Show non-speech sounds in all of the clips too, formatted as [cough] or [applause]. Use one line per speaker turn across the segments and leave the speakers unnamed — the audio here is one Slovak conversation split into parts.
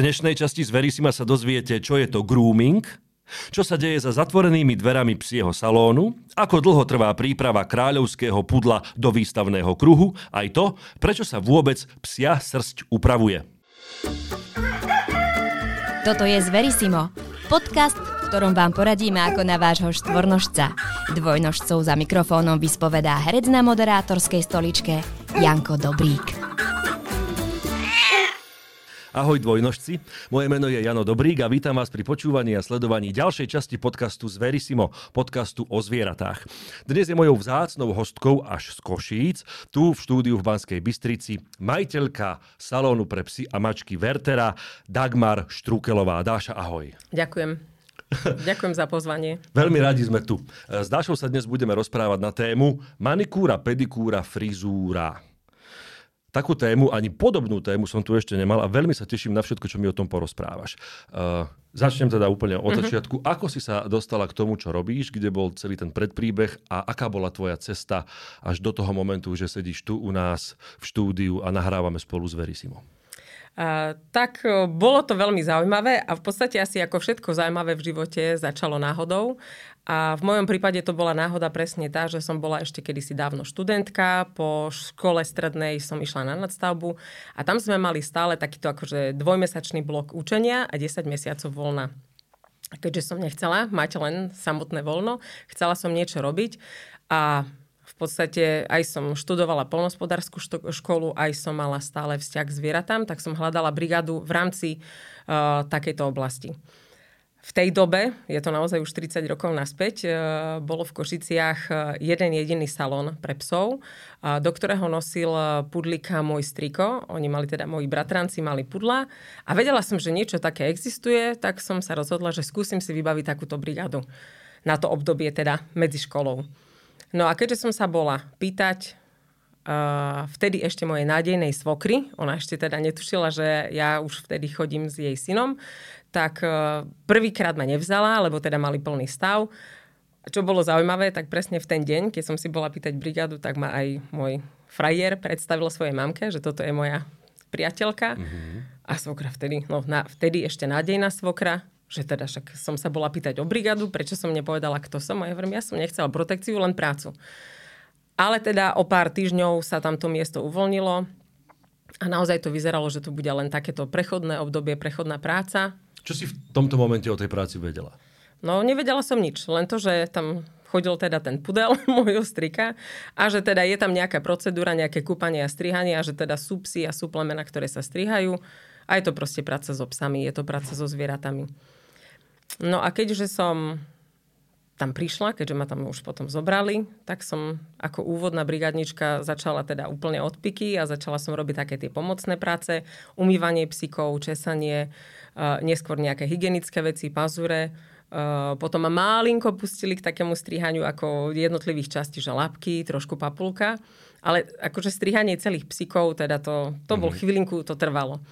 dnešnej časti z Verisima sa dozviete, čo je to grooming, čo sa deje za zatvorenými dverami psieho salónu, ako dlho trvá príprava kráľovského pudla do výstavného kruhu, aj to, prečo sa vôbec psia srst upravuje.
Toto je Zverisimo, podcast, v ktorom vám poradíme ako na vášho štvornožca. Dvojnožcov za mikrofónom vyspovedá herec na moderátorskej stoličke Janko Dobrík.
Ahoj dvojnožci, moje meno je Jano Dobrík a vítam vás pri počúvaní a sledovaní ďalšej časti podcastu z Verisimo, podcastu o zvieratách. Dnes je mojou vzácnou hostkou až z Košíc, tu v štúdiu v Banskej Bystrici, majiteľka salónu pre psy a mačky Vertera, Dagmar Štrukelová. Dáša, ahoj.
Ďakujem. Ďakujem za pozvanie. [laughs]
Veľmi radi sme tu. S Dášou sa dnes budeme rozprávať na tému manikúra, pedikúra, frizúra takú tému, ani podobnú tému som tu ešte nemal a veľmi sa teším na všetko, čo mi o tom porozprávaš. Uh, začnem teda úplne od uh-huh. začiatku. Ako si sa dostala k tomu, čo robíš, kde bol celý ten predpríbeh a aká bola tvoja cesta až do toho momentu, že sedíš tu u nás v štúdiu a nahrávame spolu s Verisimo?
Tak bolo to veľmi zaujímavé a v podstate asi ako všetko zaujímavé v živote začalo náhodou. A v mojom prípade to bola náhoda presne tá, že som bola ešte kedysi dávno študentka, po škole strednej som išla na nadstavbu a tam sme mali stále takýto akože dvojmesačný blok učenia a 10 mesiacov voľna. Keďže som nechcela mať len samotné voľno, chcela som niečo robiť a podstate aj som študovala polnospodárskú školu, aj som mala stále vzťah k zvieratám, tak som hľadala brigádu v rámci uh, takejto oblasti. V tej dobe, je to naozaj už 30 rokov naspäť, uh, bolo v Košiciach uh, jeden jediný salón pre psov, uh, do ktorého nosil pudlika môj striko. Oni mali teda, moji bratranci mali pudla a vedela som, že niečo také existuje, tak som sa rozhodla, že skúsim si vybaviť takúto brigádu na to obdobie teda medzi školou. No a keďže som sa bola pýtať uh, vtedy ešte mojej nádejnej svokry, ona ešte teda netušila, že ja už vtedy chodím s jej synom, tak uh, prvýkrát ma nevzala, lebo teda mali plný stav. Čo bolo zaujímavé, tak presne v ten deň, keď som si bola pýtať brigádu, tak ma aj môj frajer predstavil svojej mamke, že toto je moja priateľka. Mm-hmm. A svokra vtedy, no na, vtedy ešte nádejná svokra, že teda však som sa bola pýtať o brigadu, prečo som nepovedala, kto som. A ja hovorím, ja som nechcela protekciu, len prácu. Ale teda o pár týždňov sa tam to miesto uvoľnilo a naozaj to vyzeralo, že to bude len takéto prechodné obdobie, prechodná práca.
Čo si v tomto momente o tej práci vedela?
No, nevedela som nič. Len to, že tam chodil teda ten pudel [laughs] môjho strika a že teda je tam nejaká procedúra, nejaké kúpanie a strihanie a že teda sú psy a sú plemena, ktoré sa strihajú. A je to proste práca so psami, je to práca so zvieratami. No a keďže som tam prišla, keďže ma tam už potom zobrali, tak som ako úvodná brigádnička začala teda úplne od piky a začala som robiť také tie pomocné práce, umývanie psíkov, česanie, uh, neskôr nejaké hygienické veci, pazure. Uh, potom ma málinko pustili k takému strihaniu ako jednotlivých častí, že labky, trošku papulka. Ale akože strihanie celých psíkov, teda to, to bol mm-hmm. chvílinku, to trvalo.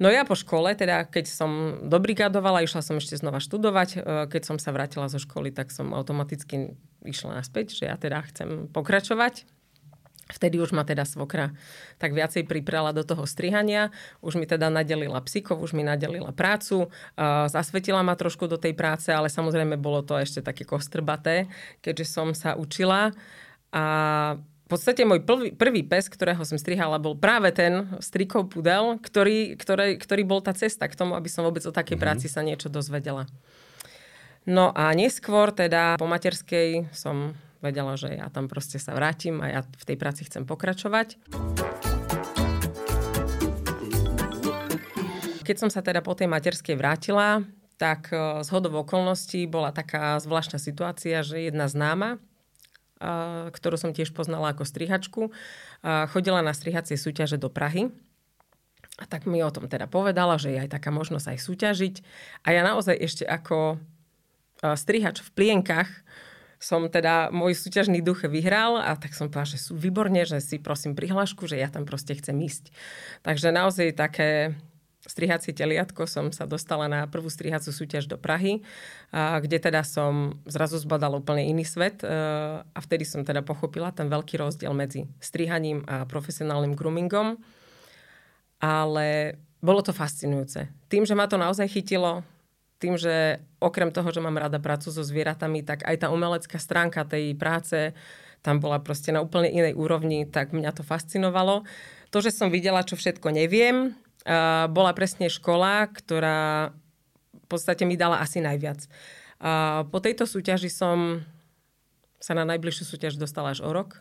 No ja po škole, teda keď som dobrigadovala, išla som ešte znova študovať. E, keď som sa vrátila zo školy, tak som automaticky išla naspäť, že ja teda chcem pokračovať. Vtedy už ma teda svokra tak viacej priprala do toho strihania. Už mi teda nadelila psíkov, už mi nadelila prácu. E, zasvetila ma trošku do tej práce, ale samozrejme bolo to ešte také kostrbaté, keďže som sa učila. A podstate môj prvý, prvý pes, ktorého som strihala, bol práve ten strikov pudel, ktorý, ktorý, ktorý bol tá cesta k tomu, aby som vôbec o takej mm-hmm. práci sa niečo dozvedela. No a neskôr teda po materskej som vedela, že ja tam proste sa vrátim a ja v tej práci chcem pokračovať. Keď som sa teda po tej materskej vrátila, tak z hodov okolností bola taká zvláštna situácia, že jedna známa, ktorú som tiež poznala ako strihačku, chodila na strihacie súťaže do Prahy. A tak mi o tom teda povedala, že je aj taká možnosť aj súťažiť. A ja naozaj ešte ako strihač v plienkach som teda môj súťažný duch vyhral a tak som povedala, že sú výborne, že si prosím prihlášku, že ja tam proste chcem ísť. Takže naozaj také strihacie teliatko som sa dostala na prvú strihaciu súťaž do Prahy, kde teda som zrazu zbadala úplne iný svet e, a vtedy som teda pochopila ten veľký rozdiel medzi strihaním a profesionálnym groomingom. Ale bolo to fascinujúce. Tým, že ma to naozaj chytilo, tým, že okrem toho, že mám rada prácu so zvieratami, tak aj tá umelecká stránka tej práce tam bola proste na úplne inej úrovni, tak mňa to fascinovalo. To, že som videla, čo všetko neviem, bola presne škola, ktorá v podstate mi dala asi najviac. Po tejto súťaži som sa na najbližšiu súťaž dostala až o rok,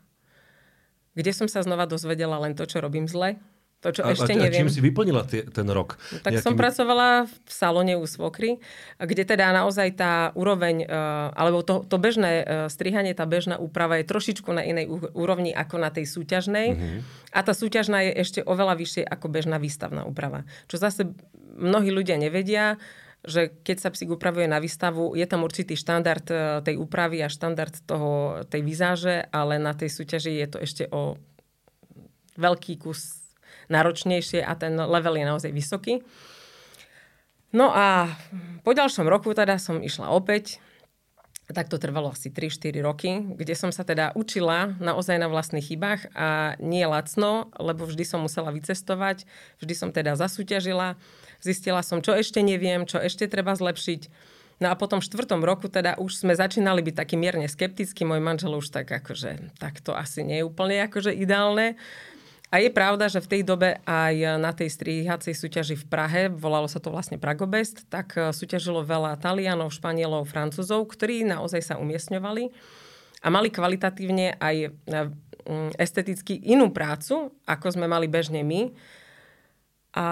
kde som sa znova dozvedela len to, čo robím zle, to, čo a, ešte a, neviem.
A čím si vyplnila tie, ten rok?
No, tak Nejakým... som pracovala v salóne u svokry, kde teda naozaj tá úroveň, uh, alebo to, to bežné uh, strihanie, tá bežná úprava je trošičku na inej úrovni ako na tej súťažnej. Uh-huh. A tá súťažná je ešte oveľa vyššie ako bežná výstavná úprava. Čo zase mnohí ľudia nevedia, že keď sa psík upravuje na výstavu, je tam určitý štandard uh, tej úpravy a štandard toho, tej vizáže, ale na tej súťaži je to ešte o veľký kus náročnejšie a ten level je naozaj vysoký. No a po ďalšom roku teda som išla opäť, tak to trvalo asi 3-4 roky, kde som sa teda učila naozaj na vlastných chybách a nie lacno, lebo vždy som musela vycestovať, vždy som teda zasúťažila, zistila som, čo ešte neviem, čo ešte treba zlepšiť. No a potom v štvrtom roku teda už sme začínali byť taký mierne skeptickí, môj manžel už tak akože, tak to asi nie je úplne akože ideálne. A je pravda, že v tej dobe aj na tej strihacej súťaži v Prahe, volalo sa to vlastne Pragobest, tak e, súťažilo veľa Talianov, Španielov, Francúzov, ktorí naozaj sa umiestňovali a mali kvalitatívne aj e, esteticky inú prácu, ako sme mali bežne my. A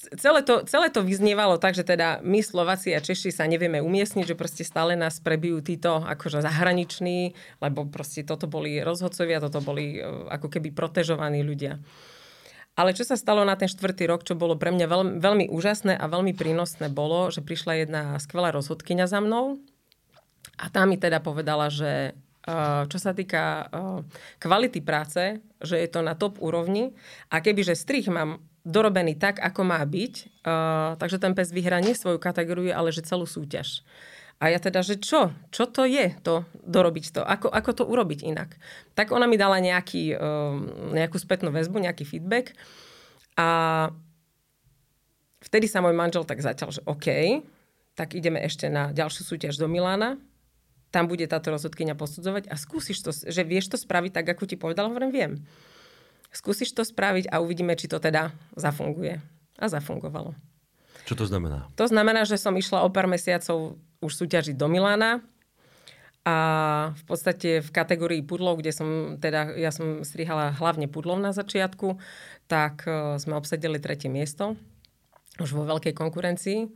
celé to, celé to vyznievalo tak, že teda my Slováci a Češi sa nevieme umiestniť, že proste stále nás prebijú títo akože zahraniční, lebo proste toto boli rozhodcovia, toto boli e, ako keby protežovaní ľudia. Ale čo sa stalo na ten štvrtý rok, čo bolo pre mňa veľmi, veľmi úžasné a veľmi prínosné, bolo, že prišla jedna skvelá rozhodkynia za mnou a tá mi teda povedala, že e, čo sa týka e, kvality práce, že je to na top úrovni a kebyže strich mám dorobený tak, ako má byť. Uh, takže ten pes vyhrá nie svoju kategóriu, ale že celú súťaž. A ja teda, že čo? Čo to je to, dorobiť to? Ako, ako to urobiť inak? Tak ona mi dala nejaký, uh, nejakú spätnú väzbu, nejaký feedback. A vtedy sa môj manžel tak začal, že OK, tak ideme ešte na ďalšiu súťaž do Milána. Tam bude táto rozhodkynia posudzovať a skúsiš to, že vieš to spraviť tak, ako ti povedala, hovorím, viem skúsiš to spraviť a uvidíme, či to teda zafunguje. A zafungovalo.
Čo to znamená?
To znamená, že som išla o pár mesiacov už súťažiť do Milána a v podstate v kategórii pudlov, kde som teda, ja som strihala hlavne pudlov na začiatku, tak e, sme obsadili tretie miesto už vo veľkej konkurencii.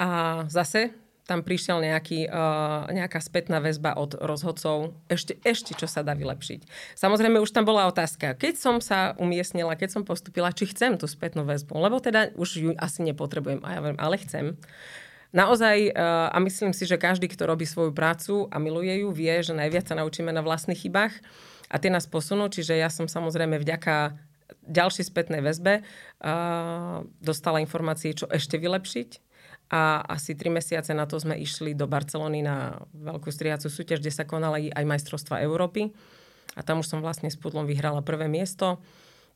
A zase tam prišiel nejaký, uh, nejaká spätná väzba od rozhodcov, ešte, ešte čo sa dá vylepšiť. Samozrejme, už tam bola otázka, keď som sa umiestnila, keď som postupila, či chcem tú spätnú väzbu, lebo teda už ju asi nepotrebujem, a ja viem, ale chcem. Naozaj, uh, a myslím si, že každý, kto robí svoju prácu a miluje ju, vie, že najviac sa naučíme na vlastných chybách a tie nás posunú, čiže ja som samozrejme vďaka ďalšej spätnej väzbe uh, dostala informácie, čo ešte vylepšiť a asi tri mesiace na to sme išli do Barcelony na veľkú striacú súťaž, kde sa konali aj majstrovstva Európy. A tam už som vlastne s pudlom vyhrala prvé miesto.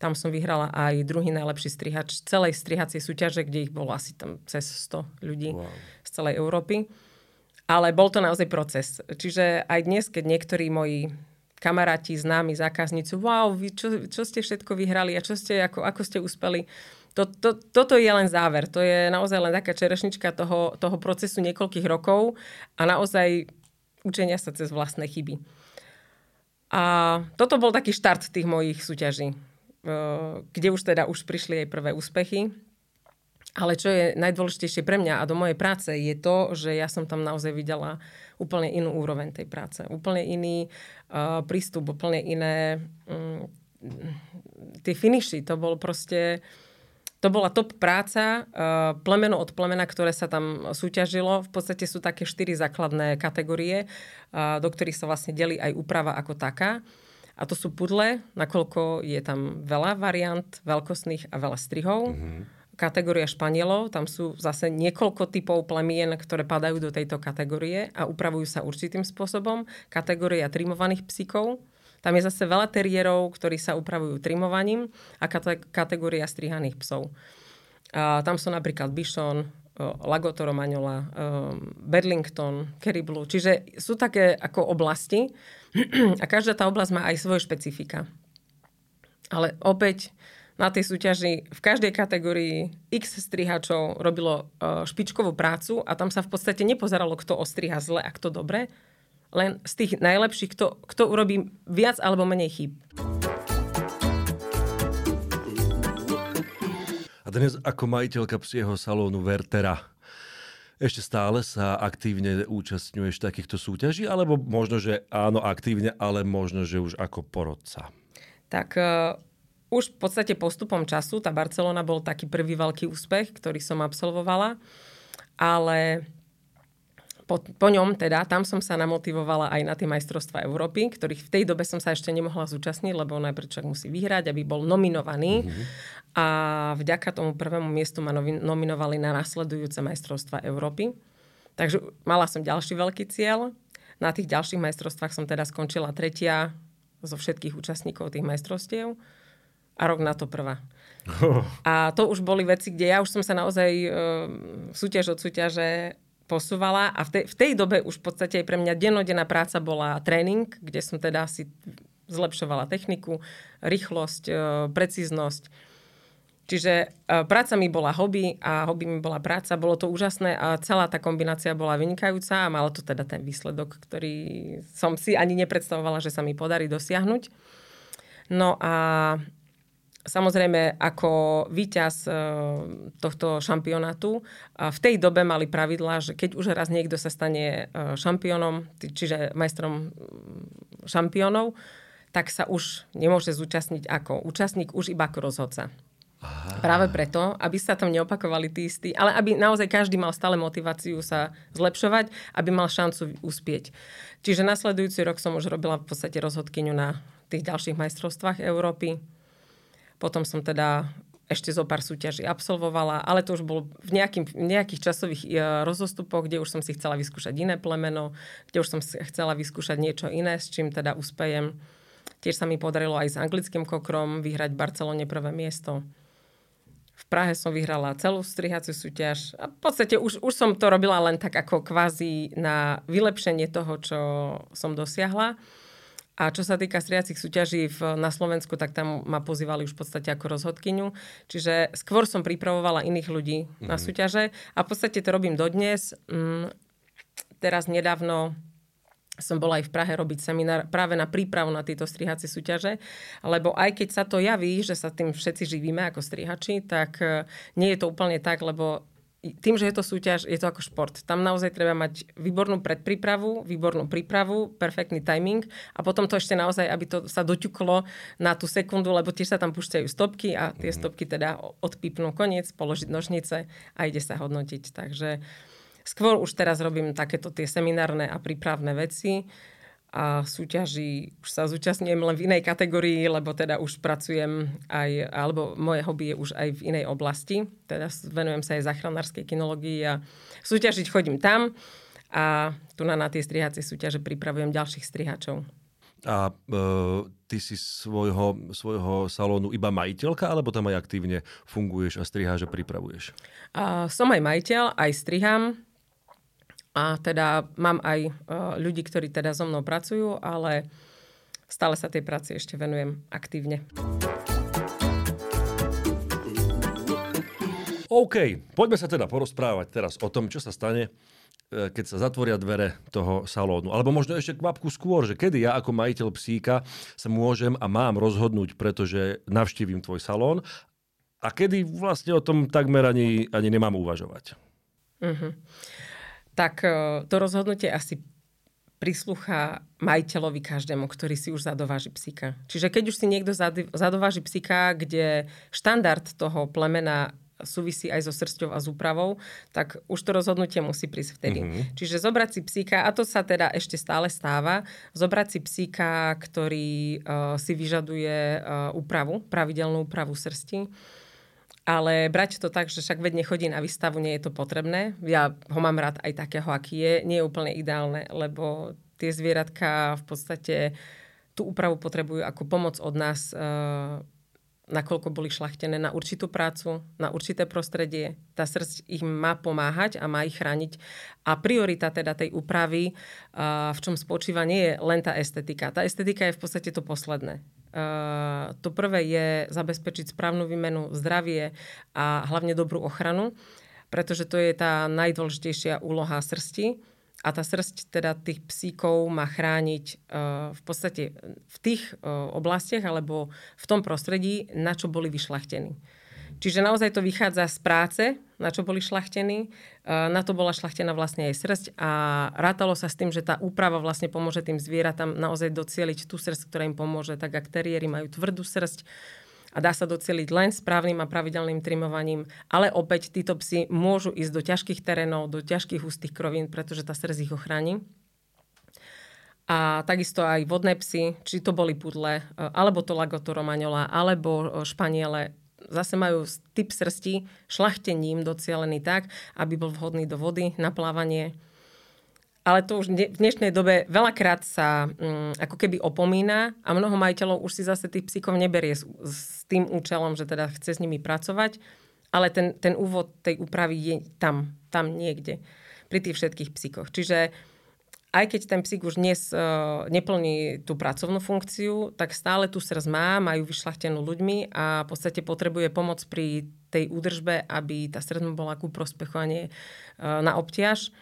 Tam som vyhrala aj druhý najlepší strihač celej strihacej súťaže, kde ich bolo asi tam cez 100 ľudí wow. z celej Európy. Ale bol to naozaj proces. Čiže aj dnes, keď niektorí moji kamaráti, známi, zákazníci, wow, vy čo, čo ste všetko vyhrali a čo ste, ako, ako ste uspeli, to, to, toto je len záver. To je naozaj len taká čerešnička toho, toho procesu niekoľkých rokov a naozaj učenia sa cez vlastné chyby. A toto bol taký štart tých mojich súťaží, kde už teda už prišli aj prvé úspechy. Ale čo je najdôležitejšie pre mňa a do mojej práce je to, že ja som tam naozaj videla úplne inú úroveň tej práce. Úplne iný uh, prístup, úplne iné... Um, tie finiši, to bol proste... to bola top práca, uh, plemeno od plemena, ktoré sa tam súťažilo. V podstate sú také štyri základné kategórie, uh, do ktorých sa vlastne delí aj úprava ako taká. A to sú pudle, nakoľko je tam veľa variant veľkostných a veľa strihov. Mm-hmm. Kategória španielov, tam sú zase niekoľko typov plemien, ktoré padajú do tejto kategórie a upravujú sa určitým spôsobom. Kategória trimovaných psíkov, tam je zase veľa teriérov, ktorí sa upravujú trimovaním a kategória strihaných psov. A tam sú napríklad Bichon, Lagotto Romagnola, Bedlington, Kerry. Čiže sú také ako oblasti [clears throat] a každá tá oblasť má aj svoje špecifika. Ale opäť na tej súťaži v každej kategórii x strihačov robilo špičkovú prácu a tam sa v podstate nepozeralo, kto ostriha zle a kto dobre, len z tých najlepších, kto, kto urobí viac alebo menej chýb.
A dnes ako majiteľka psieho salónu Vertera, ešte stále sa aktívne účastňuješ takýchto súťaží, alebo možno, že áno, aktívne, ale možno, že už ako porodca?
Tak uh, už v podstate postupom času, tá Barcelona bol taký prvý veľký úspech, ktorý som absolvovala, ale po, po ňom teda, tam som sa namotivovala aj na tie majstrovstvá Európy, ktorých v tej dobe som sa ešte nemohla zúčastniť, lebo najprv človek musí vyhrať, aby bol nominovaný. Mm-hmm. A vďaka tomu prvému miestu ma nominovali na nasledujúce majstrovstvá Európy. Takže mala som ďalší veľký cieľ. Na tých ďalších majstrovstvách som teda skončila tretia zo všetkých účastníkov tých majstrovstiev a rok na to prvá. Oh. A to už boli veci, kde ja už som sa naozaj e, súťaž od súťaže posúvala a v tej, v tej dobe už v podstate aj pre mňa dennodenná práca bola tréning, kde som teda si zlepšovala techniku, rýchlosť, e, precíznosť. Čiže e, práca mi bola hobby a hobby mi bola práca. Bolo to úžasné a celá tá kombinácia bola vynikajúca a malo to teda ten výsledok, ktorý som si ani nepredstavovala, že sa mi podarí dosiahnuť. No a Samozrejme, ako víťaz e, tohto šampionátu, v tej dobe mali pravidla, že keď už raz niekto sa stane e, šampiónom, čiže majstrom šampiónov, tak sa už nemôže zúčastniť ako účastník, už iba ako rozhodca. Aha. Práve preto, aby sa tam neopakovali tí istí, ale aby naozaj každý mal stále motiváciu sa zlepšovať, aby mal šancu uspieť. Čiže nasledujúci rok som už robila v podstate rozhodkyňu na tých ďalších majstrovstvách Európy potom som teda ešte zo pár súťaží absolvovala, ale to už bolo v, nejakým, nejakých časových e, rozostupoch, kde už som si chcela vyskúšať iné plemeno, kde už som chcela vyskúšať niečo iné, s čím teda uspejem. Tiež sa mi podarilo aj s anglickým kokrom vyhrať v Barcelone prvé miesto. V Prahe som vyhrala celú strihaciu súťaž a v podstate už, už som to robila len tak ako kvázi na vylepšenie toho, čo som dosiahla. A čo sa týka striacich súťaží v, na Slovensku, tak tam ma pozývali už v podstate ako rozhodkyňu. Čiže skôr som pripravovala iných ľudí mm-hmm. na mhm. súťaže a v podstate to robím dodnes. Mm, teraz nedávno som bola aj v Prahe robiť seminár práve na prípravu na tieto strihacie súťaže, lebo aj keď sa to javí, že sa tým všetci živíme ako strihači, tak eh, nie je to úplne tak, lebo tým, že je to súťaž, je to ako šport. Tam naozaj treba mať výbornú predprípravu, výbornú prípravu, perfektný timing a potom to ešte naozaj, aby to sa doťuklo na tú sekundu, lebo tiež sa tam púšťajú stopky a tie mhm. stopky teda odpípnú koniec, položiť nožnice a ide sa hodnotiť. Takže skôr už teraz robím takéto tie seminárne a prípravné veci a súťaží už sa zúčastňujem len v inej kategórii, lebo teda už pracujem aj, alebo moje hobby je už aj v inej oblasti. Teda venujem sa aj záchranárskej kinológii a súťažiť chodím tam a tu na, na tie strihacie súťaže pripravujem ďalších strihačov.
A e, ty si svojho, svojho salónu iba majiteľka, alebo tam aj aktívne funguješ a striháš a pripravuješ?
A, som aj majiteľ, aj strihám a teda mám aj uh, ľudí, ktorí teda so mnou pracujú, ale stále sa tej práci ešte venujem aktívne.
OK, poďme sa teda porozprávať teraz o tom, čo sa stane, e, keď sa zatvoria dvere toho salónu. Alebo možno ešte kvapku skôr, že kedy ja ako majiteľ psíka sa môžem a mám rozhodnúť, pretože navštívim tvoj salón a kedy vlastne o tom takmer ani, ani nemám uvažovať. Uh-huh
tak e, to rozhodnutie asi prislucha majiteľovi každému, ktorý si už zadováži psíka. Čiže keď už si niekto zadováži psíka, kde štandard toho plemena súvisí aj so srsťou a s úpravou, tak už to rozhodnutie musí prísť vtedy. Mm-hmm. Čiže zobrať si psíka, a to sa teda ešte stále stáva, zobrať si psíka, ktorý uh, si vyžaduje uh, úpravu, pravidelnú úpravu srsti, ale brať to tak, že však veď nechodí na výstavu, nie je to potrebné. Ja ho mám rád aj takého, aký je. Nie je úplne ideálne, lebo tie zvieratka v podstate tú úpravu potrebujú ako pomoc od nás e, nakoľko boli šlachtené na určitú prácu, na určité prostredie. Tá srdc ich má pomáhať a má ich chrániť. A priorita teda tej úpravy, v čom spočíva, nie je len tá estetika. Tá estetika je v podstate to posledné. To prvé je zabezpečiť správnu výmenu, zdravie a hlavne dobrú ochranu, pretože to je tá najdôležitejšia úloha srsti a tá srst teda tých psíkov má chrániť uh, v podstate v tých uh, oblastiach alebo v tom prostredí, na čo boli vyšlachtení. Čiže naozaj to vychádza z práce, na čo boli šlachtení. Uh, na to bola šlachtená vlastne aj srst a rátalo sa s tým, že tá úprava vlastne pomôže tým zvieratám naozaj docieliť tú srst, ktorá im pomôže. Tak ak teriéry majú tvrdú srst, a dá sa doceliť len správnym a pravidelným trimovaním. Ale opäť títo psi môžu ísť do ťažkých terénov, do ťažkých hustých krovín, pretože tá srdc ich ochráni. A takisto aj vodné psy, či to boli pudle, e, alebo to lagoto romaňola, alebo e, španiele, zase majú typ srsti šlachtením docielený tak, aby bol vhodný do vody na plávanie ale to už v dnešnej dobe veľakrát sa um, ako keby opomína a mnoho majiteľov už si zase tých psíkov neberie s, s tým účelom, že teda chce s nimi pracovať, ale ten, ten úvod tej úpravy je tam, tam niekde, pri tých všetkých psíkoch. Čiže aj keď ten psík už dnes uh, neplní tú pracovnú funkciu, tak stále tu srdc má, majú vyšlachtenú ľuďmi a v podstate potrebuje pomoc pri tej údržbe, aby tá srdc bola ku prospechu a nie uh, na obťaž.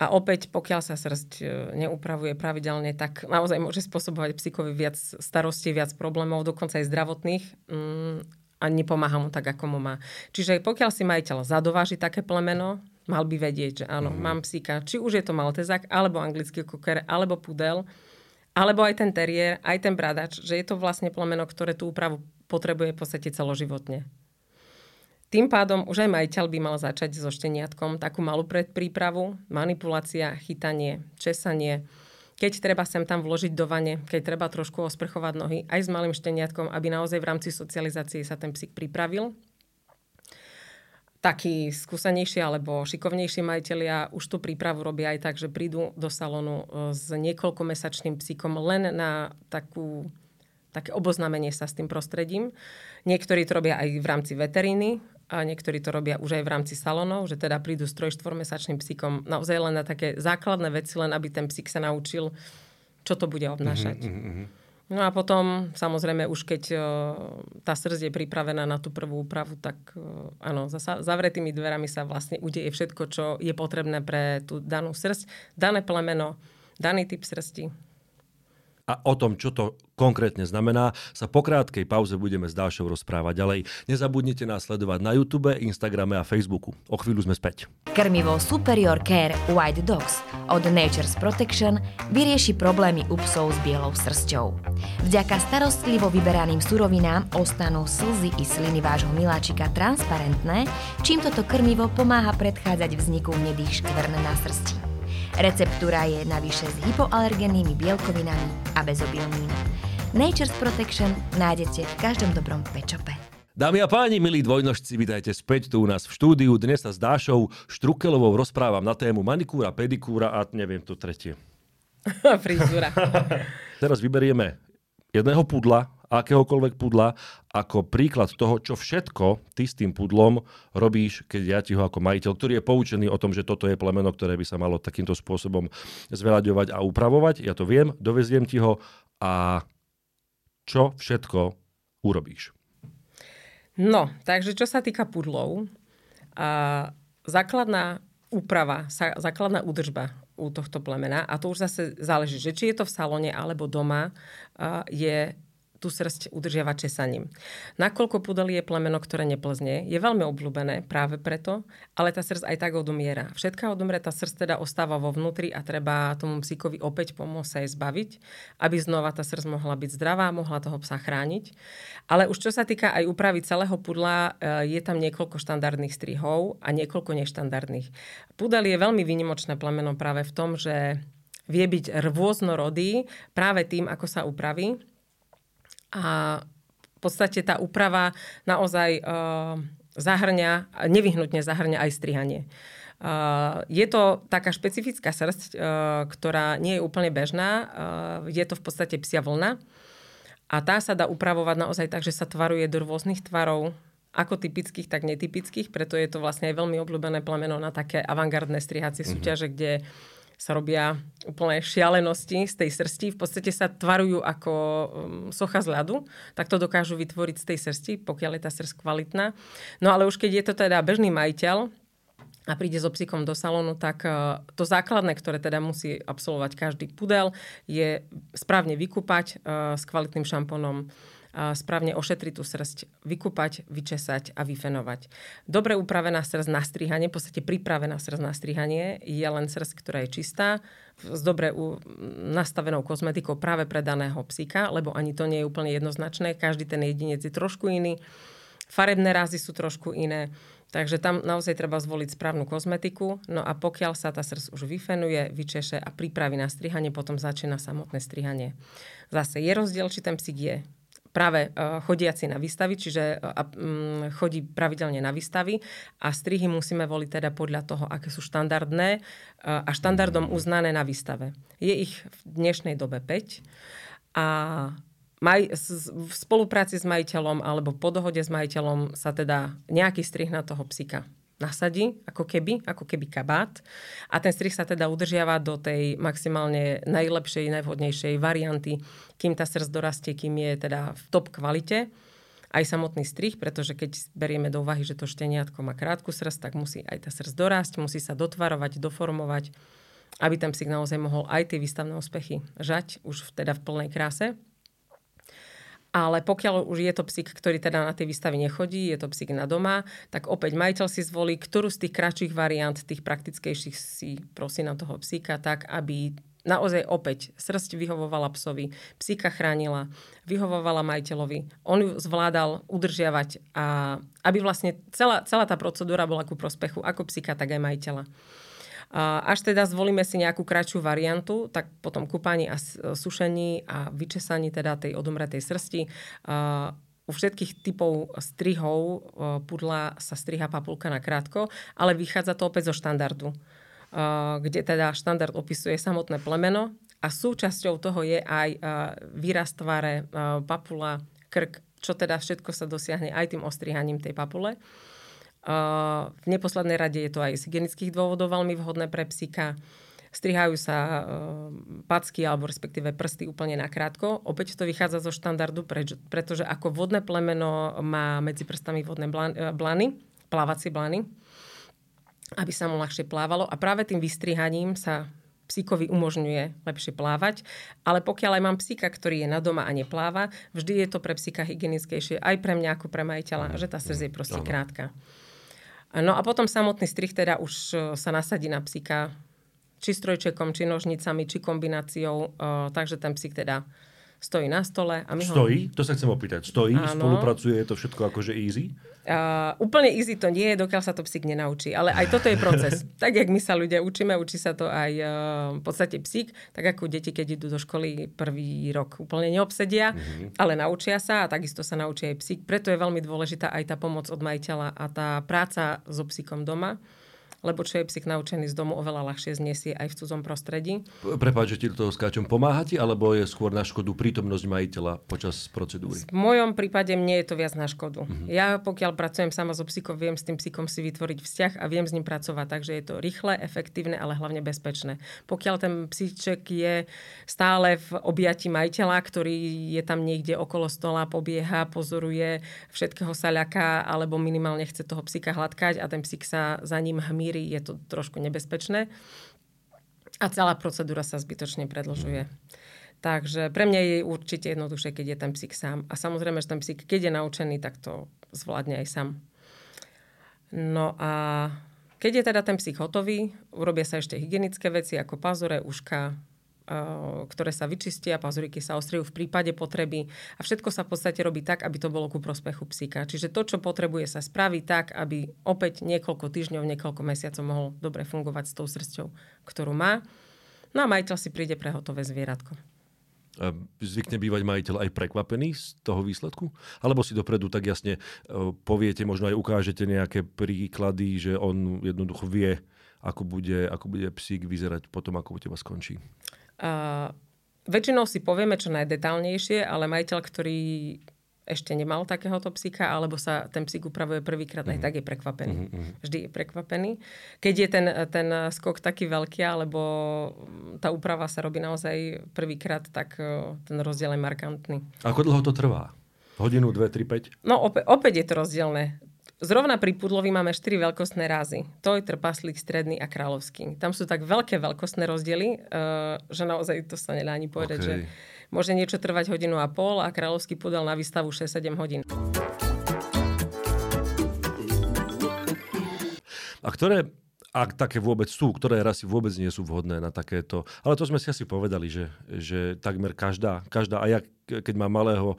A opäť, pokiaľ sa srst e, neupravuje pravidelne, tak naozaj môže spôsobovať psíkovi viac starostí, viac problémov, dokonca aj zdravotných mm, a nepomáha mu tak, ako mu má. Čiže pokiaľ si majiteľ zadováži také plemeno, mal by vedieť, že áno, mm. mám psíka, či už je to maltezák, alebo anglický koker, alebo pudel, alebo aj ten terier, aj ten bradač, že je to vlastne plemeno, ktoré tú úpravu potrebuje v podstate celoživotne. Tým pádom už aj majiteľ by mal začať so šteniatkom takú malú predprípravu, manipulácia, chytanie, česanie, keď treba sem tam vložiť do vane, keď treba trošku osprchovať nohy aj s malým šteniatkom, aby naozaj v rámci socializácie sa ten psík pripravil. Takí skúsenejší alebo šikovnejší majiteľia už tú prípravu robia aj tak, že prídu do salónu e, s niekoľkomesačným psíkom len na takú také oboznámenie sa s tým prostredím. Niektorí to robia aj v rámci veteríny, a niektorí to robia už aj v rámci salónov, že teda prídu s trojštvormesačným psíkom naozaj len na také základné veci, len aby ten psík sa naučil, čo to bude obnášať. Mm-hmm. No a potom, samozrejme, už keď uh, tá srdc je pripravená na tú prvú úpravu, tak uh, áno, za zavretými dverami sa vlastne udeje všetko, čo je potrebné pre tú danú srdc, dané plemeno, daný typ srsti
a o tom, čo to konkrétne znamená, sa po krátkej pauze budeme s Dášou rozprávať ďalej. Nezabudnite nás sledovať na YouTube, Instagrame a Facebooku. O chvíľu sme späť.
Krmivo Superior Care White Dogs od Nature's Protection vyrieši problémy u psov s bielou srsťou. Vďaka starostlivo vyberaným surovinám ostanú slzy i sliny vášho miláčika transparentné, čím toto krmivo pomáha predchádzať vzniku nedých škvrn na srsti. Receptúra je navyše s hypoalergennými bielkovinami a bezobilným. Nature's Protection nájdete v každom dobrom pečope.
Dámy a páni, milí dvojnožci, vítajte späť tu u nás v štúdiu. Dnes sa s Dášou Štrukelovou rozprávam na tému manikúra, pedikúra a neviem to tretie. [laughs]
Frizúra.
Teraz vyberieme jedného pudla, akéhokoľvek pudla, ako príklad toho, čo všetko ty s tým pudlom robíš, keď ja ti ho ako majiteľ, ktorý je poučený o tom, že toto je plemeno, ktoré by sa malo takýmto spôsobom zveľaďovať a upravovať. Ja to viem, doveziem ti ho a čo všetko urobíš.
No, takže čo sa týka pudlov, a základná úprava, základná údržba u tohto plemena, a to už zase záleží, že či je to v salóne alebo doma, je tú srst udržiavať česaním. Nakoľko pudel je plemeno, ktoré neplzne, je veľmi obľúbené práve preto, ale tá srst aj tak odomiera. Všetká odomretá srst teda ostáva vo vnútri a treba tomu psíkovi opäť pomôcť sa jej zbaviť, aby znova tá srst mohla byť zdravá, mohla toho psa chrániť. Ale už čo sa týka aj úpravy celého pudla, e, je tam niekoľko štandardných strihov a niekoľko neštandardných. Pudel je veľmi výnimočné plemeno práve v tom, že vie byť rôznorodý práve tým, ako sa upraví. A v podstate tá úprava naozaj uh, zahrňa, nevyhnutne zahrňa aj strihanie. Uh, je to taká špecifická srst, uh, ktorá nie je úplne bežná. Je to v podstate psia vlna. A tá sa dá upravovať naozaj tak, že sa tvaruje do rôznych tvarov, ako typických, tak netypických, preto je to vlastne aj veľmi obľúbené plemeno na také avantgardné strihacie mm-hmm. súťaže, kde sa robia úplne šialenosti z tej srsti. V podstate sa tvarujú ako um, socha z ľadu, tak to dokážu vytvoriť z tej srsti, pokiaľ je tá srst kvalitná. No ale už keď je to teda bežný majiteľ, a príde so psíkom do salónu, tak uh, to základné, ktoré teda musí absolvovať každý pudel, je správne vykúpať uh, s kvalitným šampónom, správne ošetriť tú srst, vykúpať, vyčesať a vyfenovať. Dobre upravená srst na strihanie, v podstate pripravená srst na strihanie je len srst, ktorá je čistá, s dobre nastavenou kozmetikou práve pre daného psíka, lebo ani to nie je úplne jednoznačné. Každý ten jedinec je trošku iný. Farebné rázy sú trošku iné. Takže tam naozaj treba zvoliť správnu kozmetiku. No a pokiaľ sa tá srst už vyfenuje, vyčeše a pripraví na strihanie, potom začína samotné strihanie. Zase je rozdiel, či ten psík je práve uh, chodiaci na výstavy, čiže uh, um, chodí pravidelne na výstavy a strihy musíme voliť teda podľa toho, aké sú štandardné uh, a štandardom uznané na výstave. Je ich v dnešnej dobe 5 a maj, v spolupráci s majiteľom alebo po dohode s majiteľom sa teda nejaký strih na toho psika nasadí, ako keby, ako keby kabát. A ten strih sa teda udržiava do tej maximálne najlepšej, najvhodnejšej varianty, kým tá srdc dorastie, kým je teda v top kvalite. Aj samotný strih, pretože keď berieme do úvahy, že to šteniatko má krátku srdc, tak musí aj tá srdc dorásť, musí sa dotvarovať, doformovať, aby ten psík naozaj mohol aj tie výstavné úspechy žať už teda v plnej kráse. Ale pokiaľ už je to psík, ktorý teda na tie výstavy nechodí, je to psík na doma, tak opäť majiteľ si zvolí, ktorú z tých kratších variant, tých praktickejších si prosí na toho psíka, tak aby naozaj opäť srst vyhovovala psovi, psíka chránila, vyhovovala majiteľovi, on ju zvládal udržiavať a aby vlastne celá, celá tá procedúra bola ku prospechu ako psíka, tak aj majiteľa. Až teda zvolíme si nejakú kratšiu variantu, tak potom kúpaní a sušení a vyčesaní teda tej odomretej srsti u všetkých typov strihov pudla sa striha papulka na krátko, ale vychádza to opäť zo štandardu, kde teda štandard opisuje samotné plemeno a súčasťou toho je aj výraz tváre, papula, krk, čo teda všetko sa dosiahne aj tým ostrihaním tej papule. V neposlednej rade je to aj z hygienických dôvodov veľmi vhodné pre psíka. Strihajú sa packy alebo respektíve prsty úplne nakrátko. Opäť to vychádza zo štandardu, pretože ako vodné plemeno má medzi prstami vodné blany, plávacie blany, aby sa mu ľahšie plávalo. A práve tým vystrihaním sa psíkovi umožňuje lepšie plávať, ale pokiaľ aj mám psíka, ktorý je na doma a nepláva, vždy je to pre psíka hygienickejšie aj pre mňa ako pre majiteľa, že tá srdce je proste krátka. No a potom samotný strich teda už e, sa nasadí na psíka. Či strojčekom, či nožnicami, či kombináciou, uh, takže ten psík teda stojí na stole. A my
stojí?
Ho...
To sa chcem opýtať. Stojí? Áno. Spolupracuje? Je to všetko akože easy?
Uh, úplne easy to nie je, dokiaľ sa to psík nenaučí. Ale aj toto je proces. [laughs] tak, jak my sa ľudia učíme, učí sa to aj uh, v podstate psík. Tak ako deti, keď idú do školy prvý rok úplne neobsedia, mm-hmm. ale naučia sa a takisto sa naučí aj psík. Preto je veľmi dôležitá aj tá pomoc od majiteľa a tá práca so psíkom doma lebo čo je psík naučený z domu, oveľa ľahšie zniesie aj v cudzom prostredí.
Prepáč, že ti do toho skáčem. Pomáha ti, alebo je skôr na škodu prítomnosť majiteľa počas procedúry?
V mojom prípade mne je to viac na škodu. Uh-huh. Ja pokiaľ pracujem sama so psíkom, viem s tým psíkom si vytvoriť vzťah a viem s ním pracovať, takže je to rýchle, efektívne, ale hlavne bezpečné. Pokiaľ ten psíček je stále v objati majiteľa, ktorý je tam niekde okolo stola, pobieha, pozoruje, všetkého sa ľaká, alebo minimálne chce toho psíka hladkať a ten psík sa za ním hmí míry je to trošku nebezpečné a celá procedúra sa zbytočne predlžuje. Takže pre mňa je určite jednoduchšie, keď je ten psík sám. A samozrejme, že ten psík, keď je naučený, tak to zvládne aj sám. No a keď je teda ten psík hotový, urobia sa ešte hygienické veci ako pazure, uška, ktoré sa vyčistia, pazuriky sa ostrijú v prípade potreby a všetko sa v podstate robí tak, aby to bolo ku prospechu psíka. Čiže to, čo potrebuje sa spraviť tak, aby opäť niekoľko týždňov, niekoľko mesiacov mohol dobre fungovať s tou srsťou, ktorú má. No a majiteľ si príde pre hotové zvieratko.
Zvykne bývať majiteľ aj prekvapený z toho výsledku? Alebo si dopredu tak jasne e, poviete, možno aj ukážete nejaké príklady, že on jednoducho vie, ako bude, ako bude psík vyzerať potom, ako u teba skončí?
Väčšinou si povieme čo najdetálnejšie, ale majiteľ, ktorý ešte nemal takéhoto psíka, alebo sa ten psík upravuje prvýkrát, mm. aj mhm. tak je prekvapený. Mm-hmm. Vždy je prekvapený. Keď je ten, ten skok taký veľký, alebo tá úprava sa robí naozaj prvýkrát, tak e, ten rozdiel je markantný.
Ako dlho to trvá? Hodinu, dve, tri, päť?
No opäť, opäť je to rozdielne. Zrovna pri pudlovi máme 4 veľkostné rázy. To je trpaslík, stredný a kráľovský. Tam sú tak veľké veľkostné rozdiely, uh, že naozaj to sa nedá ani povedať, okay. že môže niečo trvať hodinu a pol a kráľovský pudel na výstavu 6-7 hodín.
A ktoré ak také vôbec sú, ktoré rasy vôbec nie sú vhodné na takéto. Ale to sme si asi povedali, že, že takmer každá, každá, a ja keď mám malého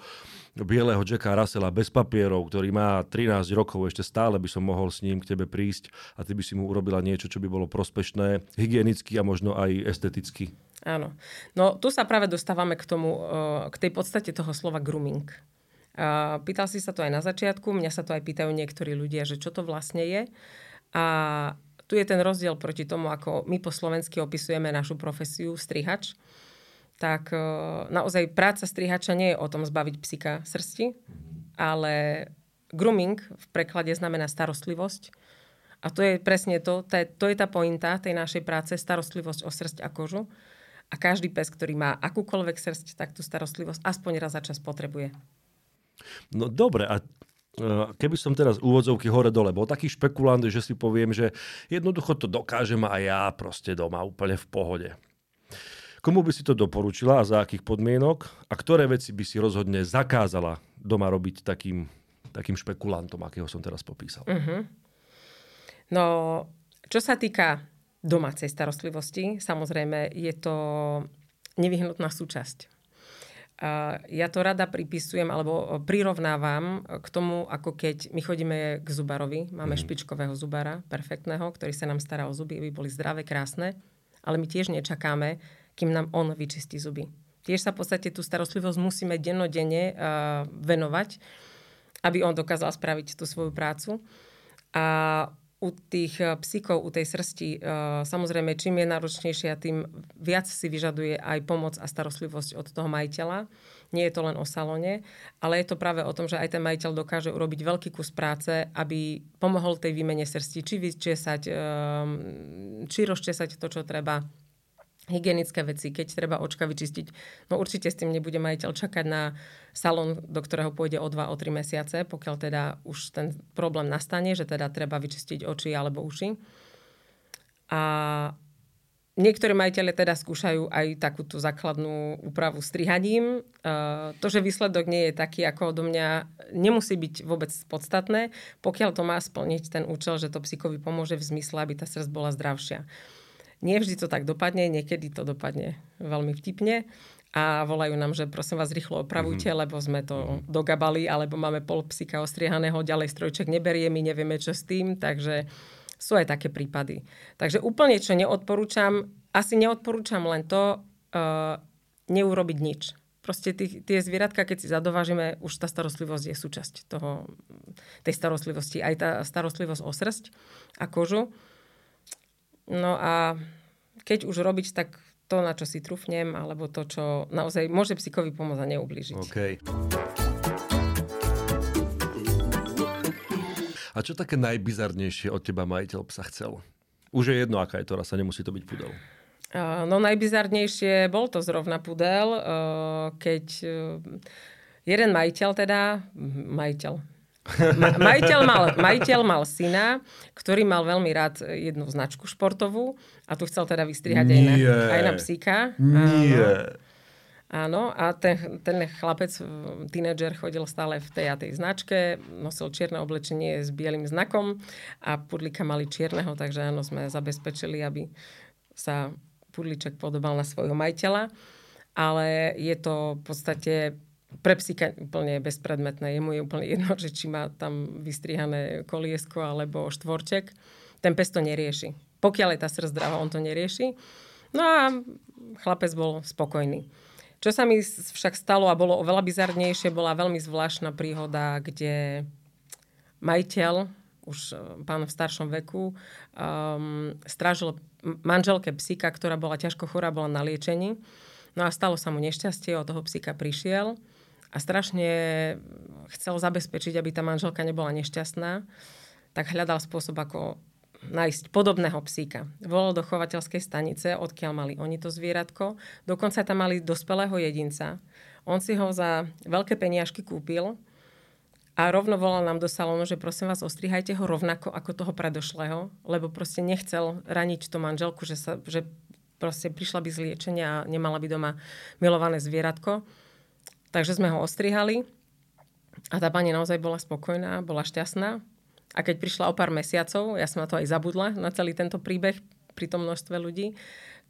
bieleho Jacka Russella bez papierov, ktorý má 13 rokov, ešte stále by som mohol s ním k tebe prísť a ty by si mu urobila niečo, čo by bolo prospešné, hygienicky a možno aj esteticky.
Áno. No tu sa práve dostávame k tomu, eh, k tej podstate toho slova grooming. Pýtal si sa to aj na začiatku, mňa sa to aj pýtajú niektorí ľudia, že čo to vlastne je. A tu je ten rozdiel proti tomu, ako my po slovensky opisujeme našu profesiu strihač tak e, naozaj práca strihača nie je o tom zbaviť psika srsti, ale grooming v preklade znamená starostlivosť. A to je presne to, to je, tá pointa tej našej práce, starostlivosť o srst a kožu. A každý pes, ktorý má akúkoľvek srst, tak tú starostlivosť aspoň raz za čas potrebuje.
No dobre, a keby som teraz úvodzovky hore-dole bol taký špekulant, že si poviem, že jednoducho to dokážem aj ja proste doma úplne v pohode. Komu by si to doporučila a za akých podmienok? A ktoré veci by si rozhodne zakázala doma robiť takým, takým špekulantom, akého som teraz popísal? Uh-huh.
No, čo sa týka domácej starostlivosti, samozrejme je to nevyhnutná súčasť. Ja to rada pripisujem alebo prirovnávam k tomu, ako keď my chodíme k zubarovi. Máme mm. špičkového zubara, perfektného, ktorý sa nám stará o zuby, aby boli zdravé, krásne. Ale my tiež nečakáme, kým nám on vyčistí zuby. Tiež sa v podstate tú starostlivosť musíme dennodenne uh, venovať, aby on dokázal spraviť tú svoju prácu. A u tých psíkov, u tej srsti, uh, samozrejme, čím je náročnejšia, tým viac si vyžaduje aj pomoc a starostlivosť od toho majiteľa. Nie je to len o salóne, ale je to práve o tom, že aj ten majiteľ dokáže urobiť veľký kus práce, aby pomohol tej výmene srsti, či vyčesať, um, či rozčesať to, čo treba, hygienické veci, keď treba očka vyčistiť. No určite s tým nebude majiteľ čakať na salón, do ktorého pôjde o 2, o 3 mesiace, pokiaľ teda už ten problém nastane, že teda treba vyčistiť oči alebo uši. A Niektorí majiteľe teda skúšajú aj takúto základnú úpravu strihaním. To, že výsledok nie je taký ako odo mňa, nemusí byť vôbec podstatné, pokiaľ to má splniť ten účel, že to psíkovi pomôže v zmysle, aby tá srdc bola zdravšia. Nie vždy to tak dopadne, niekedy to dopadne veľmi vtipne a volajú nám, že prosím vás rýchlo opravujte, mm-hmm. lebo sme to mm-hmm. dogabali, alebo máme pol psika ostriehaného, ďalej strojček neberie, my nevieme čo s tým, takže sú aj také prípady. Takže úplne čo neodporúčam, asi neodporúčam len to, uh, neurobiť nič. Proste tých, tie zvieratka, keď si zadovážime, už tá starostlivosť je súčasť toho, tej starostlivosti. Aj tá starostlivosť o srst a kožu. No a keď už robiť, tak to, na čo si trúfnem, alebo to, čo naozaj môže psíkovi pomôcť a neublížiť.
Okay. A čo také najbizarnejšie od teba majiteľ psa chcel? Už je jedno, aká je to rasa, nemusí to byť pudel.
No najbizarnejšie bol to zrovna pudel, keď e, jeden majiteľ teda, majiteľ, Ma- majiteľ, mal, majiteľ mal syna, ktorý mal veľmi rád jednu značku športovú a tu chcel teda vystrihať aj na, aj na psíka.
Nie.
Áno, a ten, ten chlapec, tínedžer, chodil stále v tej a tej značke, nosil čierne oblečenie s bielým znakom a pudlika mali čierneho, takže áno, sme zabezpečili, aby sa pudliček podobal na svojho majiteľa. Ale je to v podstate pre psíka úplne bezpredmetné. Jemu je úplne jedno, [laughs] že či má tam vystrihané koliesko alebo štvorček. Ten pes to nerieši. Pokiaľ je tá srdc zdravá, on to nerieši. No a chlapec bol spokojný. Čo sa mi však stalo a bolo oveľa bizarnejšie, bola veľmi zvláštna príhoda, kde majiteľ, už e, pán v staršom veku, um, strážil manželke psíka, ktorá bola ťažko chorá, bola na liečení No a stalo sa mu nešťastie, od toho psíka prišiel a strašne chcel zabezpečiť, aby tá manželka nebola nešťastná, tak hľadal spôsob, ako nájsť podobného psíka. Volal do chovateľskej stanice, odkiaľ mali oni to zvieratko. Dokonca tam mali dospelého jedinca. On si ho za veľké peniažky kúpil a rovno volal nám do salónu, že prosím vás, ostrihajte ho rovnako ako toho predošlého, lebo proste nechcel raniť tú manželku, že, sa, že proste prišla by z liečenia a nemala by doma milované zvieratko. Takže sme ho ostrihali a tá pani naozaj bola spokojná, bola šťastná. A keď prišla o pár mesiacov, ja som na to aj zabudla, na celý tento príbeh pri tom množstve ľudí,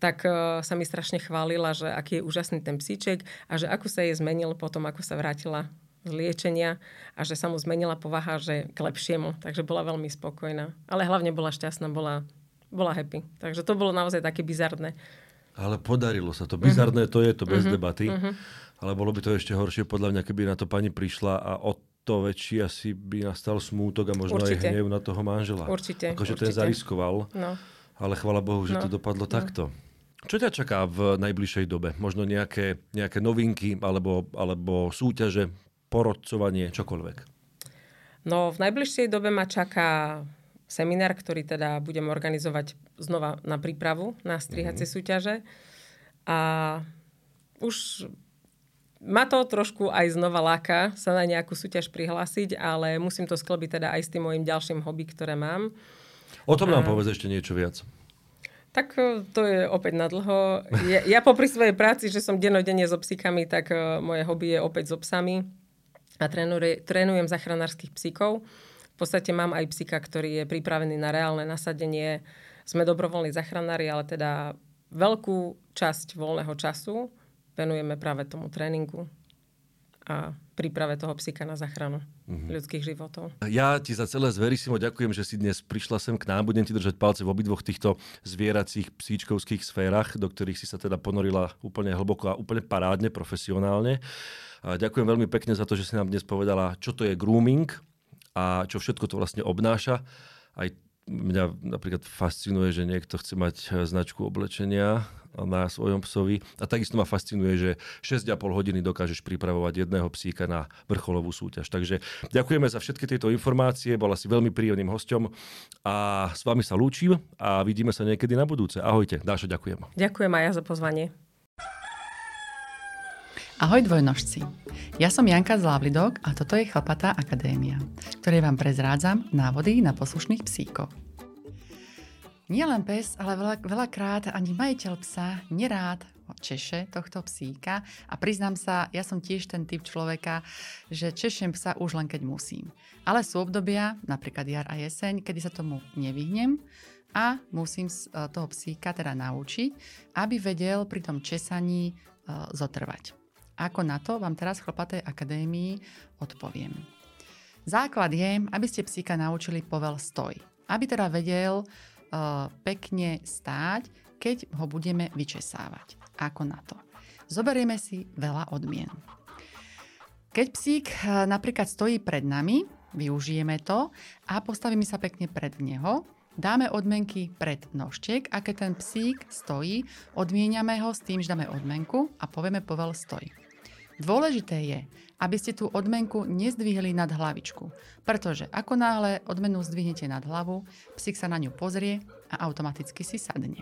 tak uh, sa mi strašne chválila, že aký je úžasný ten psíček a že ako sa jej zmenil potom, ako sa vrátila z liečenia a že sa mu zmenila povaha, že k lepšiemu. Takže bola veľmi spokojná. Ale hlavne bola šťastná, bola, bola happy. Takže to bolo naozaj také bizarné.
Ale podarilo sa to. Bizarné uh-huh. to je to bez uh-huh. debaty. Uh-huh. Ale bolo by to ešte horšie podľa mňa, keby na to pani prišla a o to väčší asi by nastal smútok a možno určite. aj hnev na toho manžela.
Určite.
Akože
určite.
ten zariskoval. No. Ale chvala Bohu, že no. to dopadlo no. takto. Čo ťa čaká v najbližšej dobe? Možno nejaké, nejaké novinky alebo, alebo súťaže, porodcovanie, čokoľvek?
No, v najbližšej dobe ma čaká seminár, ktorý teda budem organizovať znova na prípravu na strihacie mm-hmm. súťaže. A už ma to trošku aj znova láka sa na nejakú súťaž prihlásiť, ale musím to sklobiť teda aj s tým môjim ďalším hobby, ktoré mám.
O tom nám a... povedz ešte niečo viac.
Tak e, to je opäť na dlho. Ja, ja popri svojej práci, že som denodenne so psíkami, tak uh, moje hobby je opäť so psami. A trénuje, trénujem zachránarských psíkov. V podstate mám aj psíka, ktorý je pripravený na reálne nasadenie. Sme dobrovoľní zachranári, ale teda veľkú časť voľného času venujeme práve tomu tréningu a príprave toho psíka na záchranu mm-hmm. ľudských životov.
Ja ti za celé zverisimo ďakujem, že si dnes prišla sem k nám. Budem ti držať palce v obidvoch týchto zvieracích psíčkovských sférach, do ktorých si sa teda ponorila úplne hlboko a úplne parádne, profesionálne. A ďakujem veľmi pekne za to, že si nám dnes povedala, čo to je grooming a čo všetko to vlastne obnáša. Aj mňa napríklad fascinuje, že niekto chce mať značku oblečenia na svojom psovi. A takisto ma fascinuje, že 6,5 hodiny dokážeš pripravovať jedného psíka na vrcholovú súťaž. Takže ďakujeme za všetky tieto informácie, bola si veľmi príjemným hostom a s vami sa lúčim a vidíme sa niekedy na budúce. Ahojte, Dášo, ďakujem.
Ďakujem aj ja za pozvanie.
Ahoj dvojnožci. Ja som Janka z Lavlidok a toto je Chlapatá akadémia, ktorej vám prezrádzam návody na poslušných psíkov. Nie len pes, ale veľa, veľakrát ani majiteľ psa nerád češe tohto psíka a priznám sa, ja som tiež ten typ človeka, že češem psa už len keď musím. Ale sú obdobia, napríklad jar a jeseň, kedy sa tomu nevyhnem a musím e, toho psíka teda naučiť, aby vedel pri tom česaní e, zotrvať. Ako na to vám teraz v Chlpatej akadémii odpoviem. Základ je, aby ste psíka naučili povel stoj. Aby teda vedel pekne stáť, keď ho budeme vyčesávať. Ako na to? Zoberieme si veľa odmien. Keď psík napríklad stojí pred nami, využijeme to a postavíme sa pekne pred neho, dáme odmenky pred nožtek a keď ten psík stojí, odmieniame ho s tým, že dáme odmenku a povieme povel stoj. Dôležité je, aby ste tú odmenku nezdvihli nad hlavičku, pretože ako náhle odmenu zdvihnete nad hlavu, psík sa na ňu pozrie a automaticky si sadne.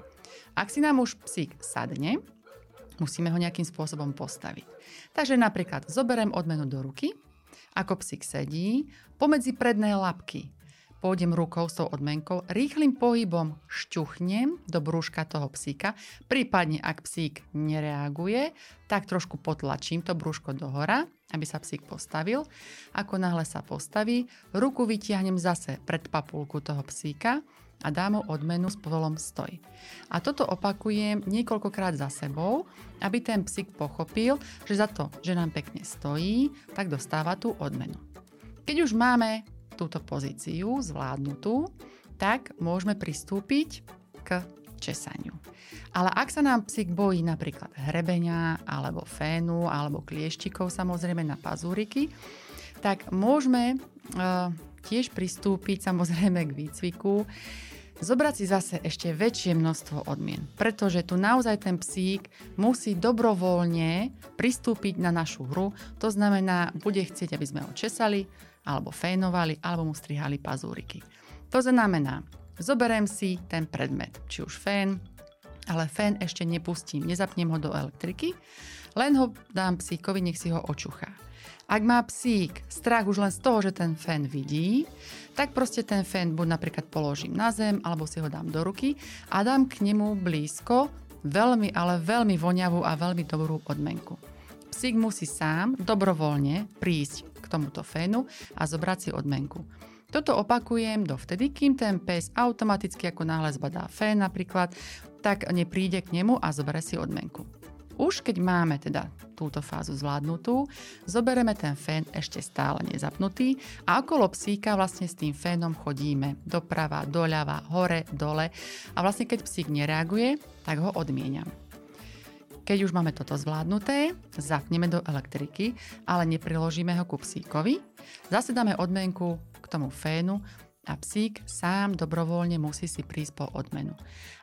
Ak si nám už psík sadne, musíme ho nejakým spôsobom postaviť. Takže napríklad zoberiem odmenu do ruky, ako psík sedí, pomedzi predné labky pôjdem rukou s tou odmenkou, rýchlým pohybom šťuchnem do brúška toho psíka, prípadne ak psík nereaguje, tak trošku potlačím to brúško dohora, aby sa psík postavil. Ako náhle sa postaví, ruku vytiahnem zase pred papulku toho psíka a dám mu odmenu s povolom stoj. A toto opakujem niekoľkokrát za sebou, aby ten psík pochopil, že za to, že nám pekne stojí, tak dostáva tú odmenu. Keď už máme túto pozíciu zvládnutú, tak môžeme pristúpiť k česaniu. Ale ak sa nám psík bojí napríklad hrebenia, alebo fénu, alebo klieštikov samozrejme na pazúriky, tak môžeme uh, tiež pristúpiť samozrejme k výcviku zobrať si zase ešte väčšie množstvo odmien, pretože tu naozaj ten psík musí dobrovoľne pristúpiť na našu hru. To znamená, bude chcieť, aby sme ho česali, alebo fénovali, alebo mu strihali pazúriky. To znamená, zoberiem si ten predmet, či už fén, ale fén ešte nepustím, nezapnem ho do elektriky, len ho dám psíkovi, nech si ho očuchá. Ak má psík strach už len z toho, že ten fén vidí, tak proste ten fén buď napríklad položím na zem, alebo si ho dám do ruky a dám k nemu blízko veľmi, ale veľmi voňavú a veľmi dobrú odmenku. Psík musí sám dobrovoľne prísť k tomuto fénu a zobrať si odmenku. Toto opakujem dovtedy, kým ten pes automaticky ako náhle zbadá fén napríklad, tak nepríde k nemu a zoberie si odmenku. Už keď máme teda túto fázu zvládnutú, zoberieme ten fén ešte stále nezapnutý a okolo psíka vlastne s tým fénom chodíme doprava, doľava, hore, dole a vlastne keď psík nereaguje, tak ho odmieniam. Keď už máme toto zvládnuté, zapneme do elektriky, ale nepriložíme ho ku psíkovi, zase dáme odmenku k tomu fénu a psík sám dobrovoľne musí si prísť po odmenu.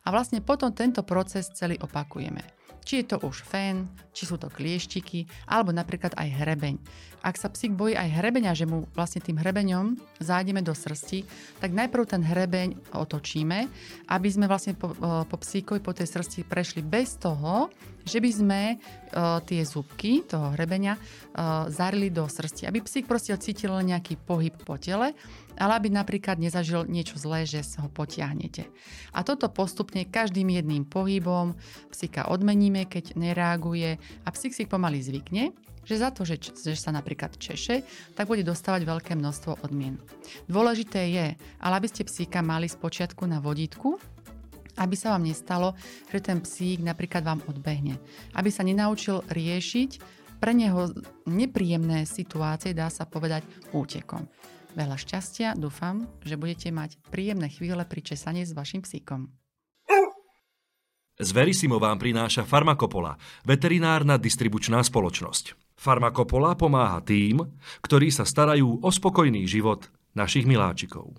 A vlastne potom tento proces celý opakujeme. Či je to už fén, či sú to klieštiky, alebo napríklad aj hrebeň. Ak sa psík bojí aj hrebeňa, že mu vlastne tým hrebeňom zájdeme do srsti, tak najprv ten hrebeň otočíme, aby sme vlastne po, po psíkovi, po tej srsti prešli bez toho, že by sme uh, tie zúbky toho hrebenia uh, zarili do srsti. Aby psík proste cítil nejaký pohyb po tele, ale aby napríklad nezažil niečo zlé, že ho potiahnete. A toto postupne každým jedným pohybom psíka odmeníme, keď nereaguje a psík si pomaly zvykne že za to, že, že sa napríklad češe, tak bude dostávať veľké množstvo odmien. Dôležité je, ale aby ste psíka mali z počiatku na vodítku, aby sa vám nestalo, že ten psík napríklad vám odbehne. Aby sa nenaučil riešiť pre neho nepríjemné situácie, dá sa povedať, útekom. Veľa šťastia, dúfam, že budete mať príjemné chvíle pri česaní s vašim psíkom.
Z Verisimo vám prináša Farmakopola, veterinárna distribučná spoločnosť. Farmakopola pomáha tým, ktorí sa starajú o spokojný život našich miláčikov.